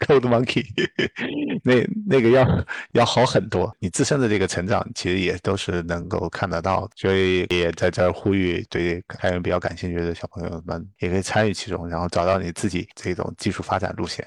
Code Monkey，那那个要要好很多。你自身的这个成长其实也都是能够看得到，所以也在这儿呼吁对开源比较感兴趣的小朋友们也可以参与其中，然后找到你自己这种技术发展路线。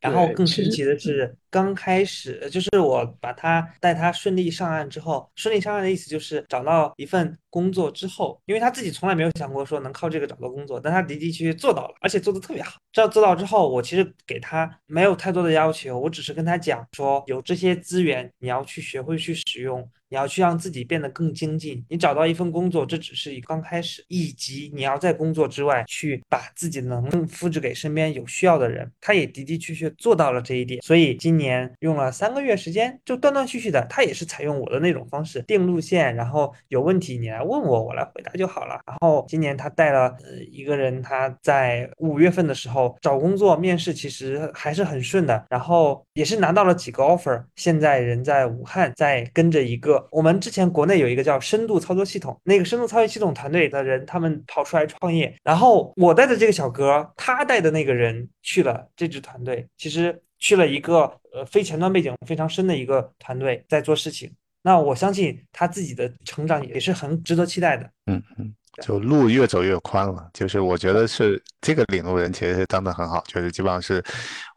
然后更神奇的是，刚开始就是我把他带他顺利上岸之后，顺利上岸的意思就是找到一份工作之后，因为他自己从来没有想过说能靠这个找到工作，但他的的确确做到了，而且做的特别好。这样做到之后，我其实给他没有太多的要求，我只是跟他讲说，有这些资源，你要去学会去使用。你要去让自己变得更精进，你找到一份工作，这只是一刚开始，以及你要在工作之外去把自己能力复制给身边有需要的人。他也的的确确做到了这一点，所以今年用了三个月时间，就断断续续的，他也是采用我的那种方式定路线，然后有问题你来问我，我来回答就好了。然后今年他带了呃一个人，他在五月份的时候找工作面试，其实还是很顺的，然后也是拿到了几个 offer，现在人在武汉，在跟着一个。我们之前国内有一个叫深度操作系统，那个深度操作系统团队的人，他们跑出来创业，然后我带的这个小哥，他带的那个人去了这支团队，其实去了一个呃非前端背景非常深的一个团队在做事情。那我相信他自己的成长也是很值得期待的。嗯嗯。就路越走越宽了，就是我觉得是这个领路人其实是当的很好，就是基本上是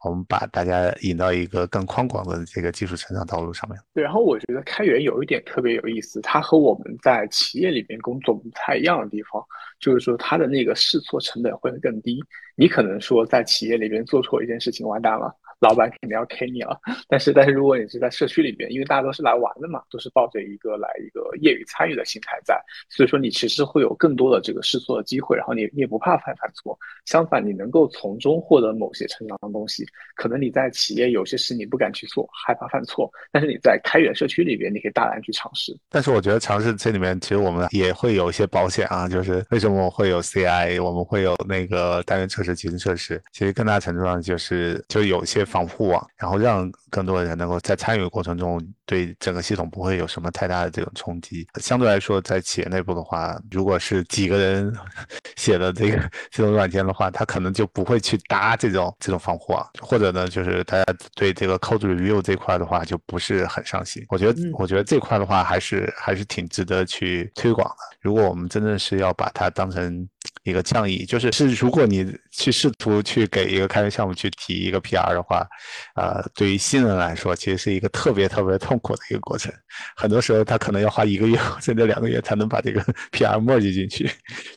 我们把大家引到一个更宽广的这个技术成长道路上面。对，然后我觉得开源有一点特别有意思，它和我们在企业里面工作不太一样的地方，就是说它的那个试错成本会更低。你可能说在企业里边做错一件事情，完蛋了。老板肯定要 K 你了，但是但是如果你是在社区里边，因为大家都是来玩的嘛，都是抱着一个来一个业余参与的心态在，所以说你其实会有更多的这个试错的机会，然后你你也不怕犯犯错，相反你能够从中获得某些成长的东西。可能你在企业有些事你不敢去做，害怕犯错，但是你在开源社区里边，你可以大胆去尝试。但是我觉得尝试这里面其实我们也会有一些保险啊，就是为什么我会有 CI，我们会有那个单元测试、集成测试，其实更大程度上就是就有些。防护网，然后让更多的人能够在参与过程中，对整个系统不会有什么太大的这种冲击。相对来说，在企业内部的话，如果是几个人 写的这个这种软件的话，他可能就不会去搭这种这种防护网，或者呢，就是大家对这个 code review 这块的话就不是很上心。我觉得，我觉得这块的话还是还是挺值得去推广的。如果我们真的是要把它当成一个倡议，就是是如果你去试图去给一个开源项目去提一个 PR 的话，呃，对于新人来说，其实是一个特别特别痛苦的一个过程。很多时候他可能要花一个月甚至两个月才能把这个 PR merge 进去。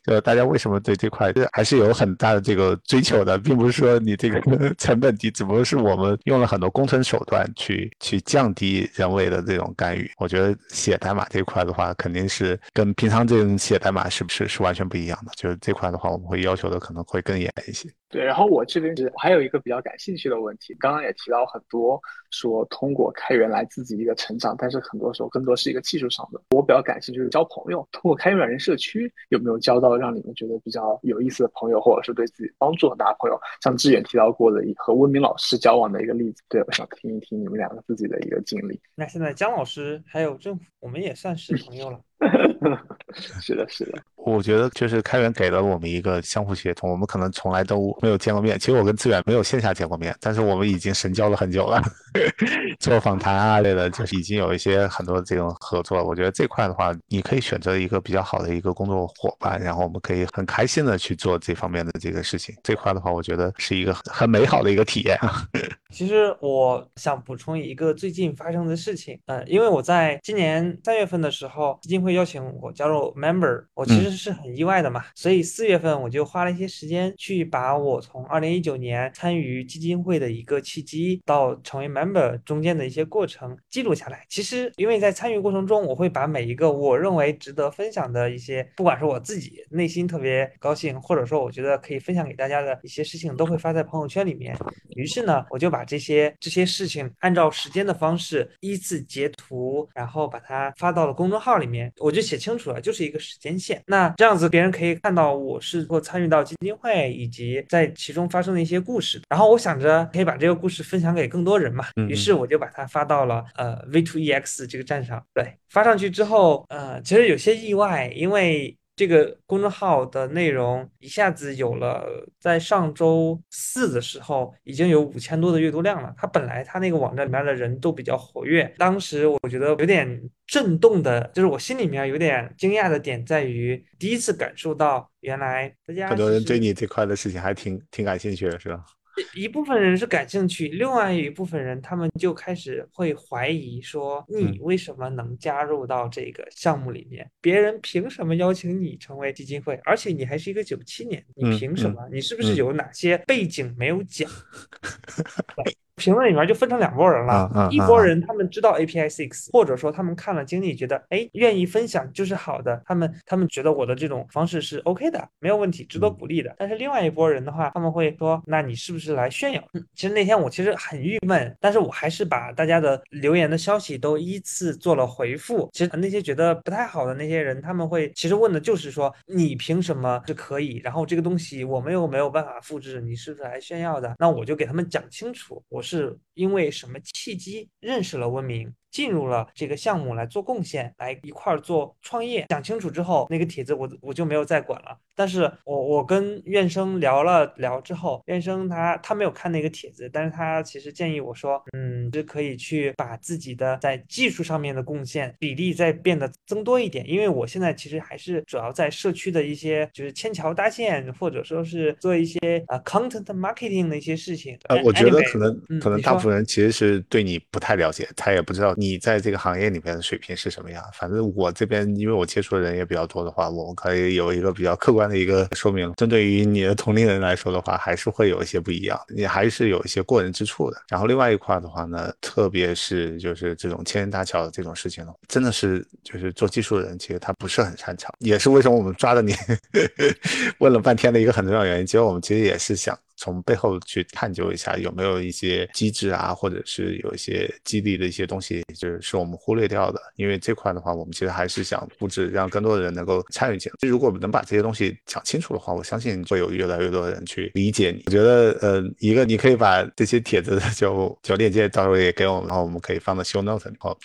就大家为什么对这块还是有很大的这个追求的，并不是说你这个 成本低，只不过是我们用了很多工程手段去去降低人为的这种干预。我觉得写代码这块的话，肯定是跟平常这种写代码是不是是完全不一样的。就是这块的话，我们会要求的可能会更严一些。对，然后我这边是还有一个比较感兴趣的问题，刚刚也提到很多，说通过开源来自己一个成长，但是很多时候更多是一个技术上的。我比较感兴趣就是交朋友，通过开源软件社区有没有交到让你们觉得比较有意思的朋友，或者是对自己帮助很大的朋友？像志远提到过的和温明老师交往的一个例子，对，我想听一听你们两个自己的一个经历。那现在姜老师还有政府，我们也算是朋友了。是的，是的。我觉得就是开源给了我们一个相互协同，我们可能从来都没有见过面。其实我跟志远没有线下见过面，但是我们已经神交了很久了。做访谈啊类的，就是已经有一些很多这种合作。我觉得这块的话，你可以选择一个比较好的一个工作伙伴，然后我们可以很开心的去做这方面的这个事情。这块的话，我觉得是一个很美好的一个体验。其实我想补充一个最近发生的事情，呃，因为我在今年三月份的时候，基金会邀请我加入 member，我其实是很意外的嘛，所以四月份我就花了一些时间去把我从二零一九年参与基金会的一个契机到成为 member 中间的一些过程记录下来。其实因为在参与过程中，我会把每一个我认为值得分享的一些，不管是我自己内心特别高兴，或者说我觉得可以分享给大家的一些事情，都会发在朋友圈里面。于是呢，我就把这些这些事情按照时间的方式依次截图，然后把它发到了公众号里面，我就写清楚了，就是一个时间线。那这样子别人可以看到我是或参与到基金会以及在其中发生的一些故事。然后我想着可以把这个故事分享给更多人嘛，于是我就把它发到了呃 V2EX 这个站上。对，发上去之后，呃，其实有些意外，因为。这个公众号的内容一下子有了，在上周四的时候已经有五千多的阅读量了。它本来它那个网站里面的人都比较活跃，当时我觉得有点震动的，就是我心里面有点惊讶的点在于，第一次感受到原来大家很多人对你这块的事情还挺挺感兴趣的，是吧？一部分人是感兴趣，另外一部分人他们就开始会怀疑说，你为什么能加入到这个项目里面？别人凭什么邀请你成为基金会？而且你还是一个九七年，你凭什么？你是不是有哪些背景没有讲？评论里面就分成两拨人了，一拨人他们知道 API Six，或者说他们看了经历，觉得哎愿意分享就是好的，他们他们觉得我的这种方式是 OK 的，没有问题，值得鼓励的。但是另外一拨人的话，他们会说，那你是不是来炫耀？其实那天我其实很郁闷，但是我还是把大家的留言的消息都依次做了回复。其实那些觉得不太好的那些人，他们会其实问的就是说，你凭什么是可以？然后这个东西我们又没有办法复制，你是不是来炫耀的？那我就给他们讲清楚，我。是因为什么契机认识了温明？进入了这个项目来做贡献，来一块儿做创业。讲清楚之后，那个帖子我我就没有再管了。但是我我跟院生聊了聊之后，院生他他没有看那个帖子，但是他其实建议我说，嗯，就可以去把自己的在技术上面的贡献比例再变得增多一点。因为我现在其实还是主要在社区的一些就是牵桥搭线，或者说是做一些呃 content marketing 的一些事情。呃，我觉得可能可能大部分人其实是对你不太了解，他也不知道。你你在这个行业里面的水平是什么样？反正我这边，因为我接触的人也比较多的话，我可以有一个比较客观的一个说明。针对于你的同龄人来说的话，还是会有一些不一样，你还是有一些过人之处的。然后另外一块的话呢，特别是就是这种牵人搭桥的这种事情呢，真的是就是做技术的人其实他不是很擅长，也是为什么我们抓着你 问了半天的一个很重要原因。其实我们其实也是想。从背后去探究一下有没有一些机制啊，或者是有一些激励的一些东西，就是是我们忽略掉的。因为这块的话，我们其实还是想布置，让更多的人能够参与进来。如果能把这些东西讲清楚的话，我相信会有越来越多的人去理解你。我觉得，呃，一个你可以把这些帖子 就就链接到时候也给我们，然后我们可以放到 show note，然后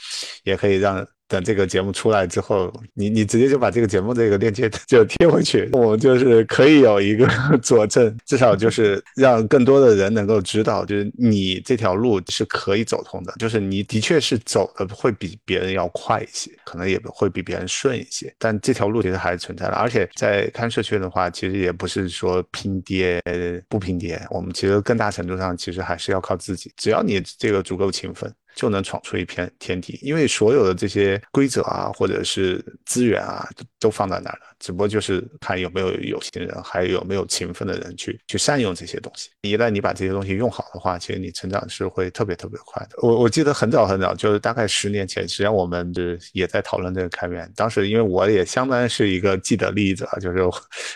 也可以让。等这个节目出来之后，你你直接就把这个节目这个链接 就贴回去，我们就是可以有一个 佐证，至少就是让更多的人能够知道，就是你这条路是可以走通的，就是你的确是走的会比别人要快一些，可能也会比别人顺一些，但这条路其实还是存在的。而且在看社区的话，其实也不是说拼爹不拼爹，我们其实更大程度上其实还是要靠自己，只要你这个足够勤奋。就能闯出一片天地，因为所有的这些规则啊，或者是资源啊，都放在那儿了，只不过就是看有没有有心人，还有没有勤奋的人去去善用这些东西。一旦你把这些东西用好的话，其实你成长是会特别特别快的。我我记得很早很早，就是大概十年前，实际上我们是也在讨论这个开源。当时因为我也相当是一个既得利益者，就是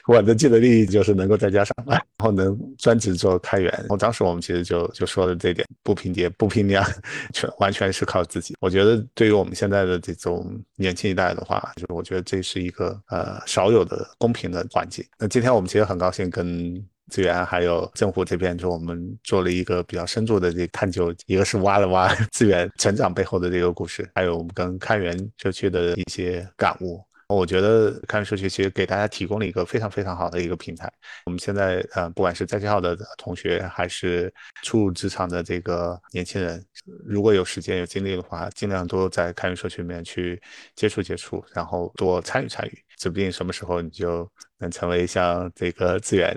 我的既得利益就是能够在家上班，然后能专职做开源。然后当时我们其实就就说了这点，不拼爹，不拼娘。全完全是靠自己。我觉得对于我们现在的这种年轻一代的话，就是我觉得这是一个呃少有的公平的环境。那今天我们其实很高兴跟资源还有政府这边，就我们做了一个比较深度的这探究，一个是挖了挖资源成长背后的这个故事，还有我们跟开源社区的一些感悟。我觉得开源社区其实给大家提供了一个非常非常好的一个平台。我们现在呃，不管是在校的同学，还是初入职场的这个年轻人，如果有时间有精力的话，尽量多在开源社区里面去接触接触，然后多参与参与，指不定什么时候你就能成为像这个资源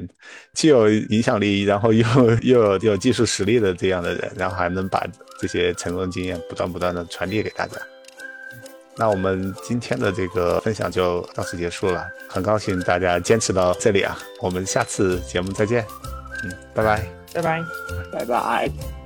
既有影响力，然后又又有有技术实力的这样的人，然后还能把这些成功经验不断不断的传递给大家。那我们今天的这个分享就到此结束了，很高兴大家坚持到这里啊，我们下次节目再见，嗯，拜拜，拜拜，拜拜。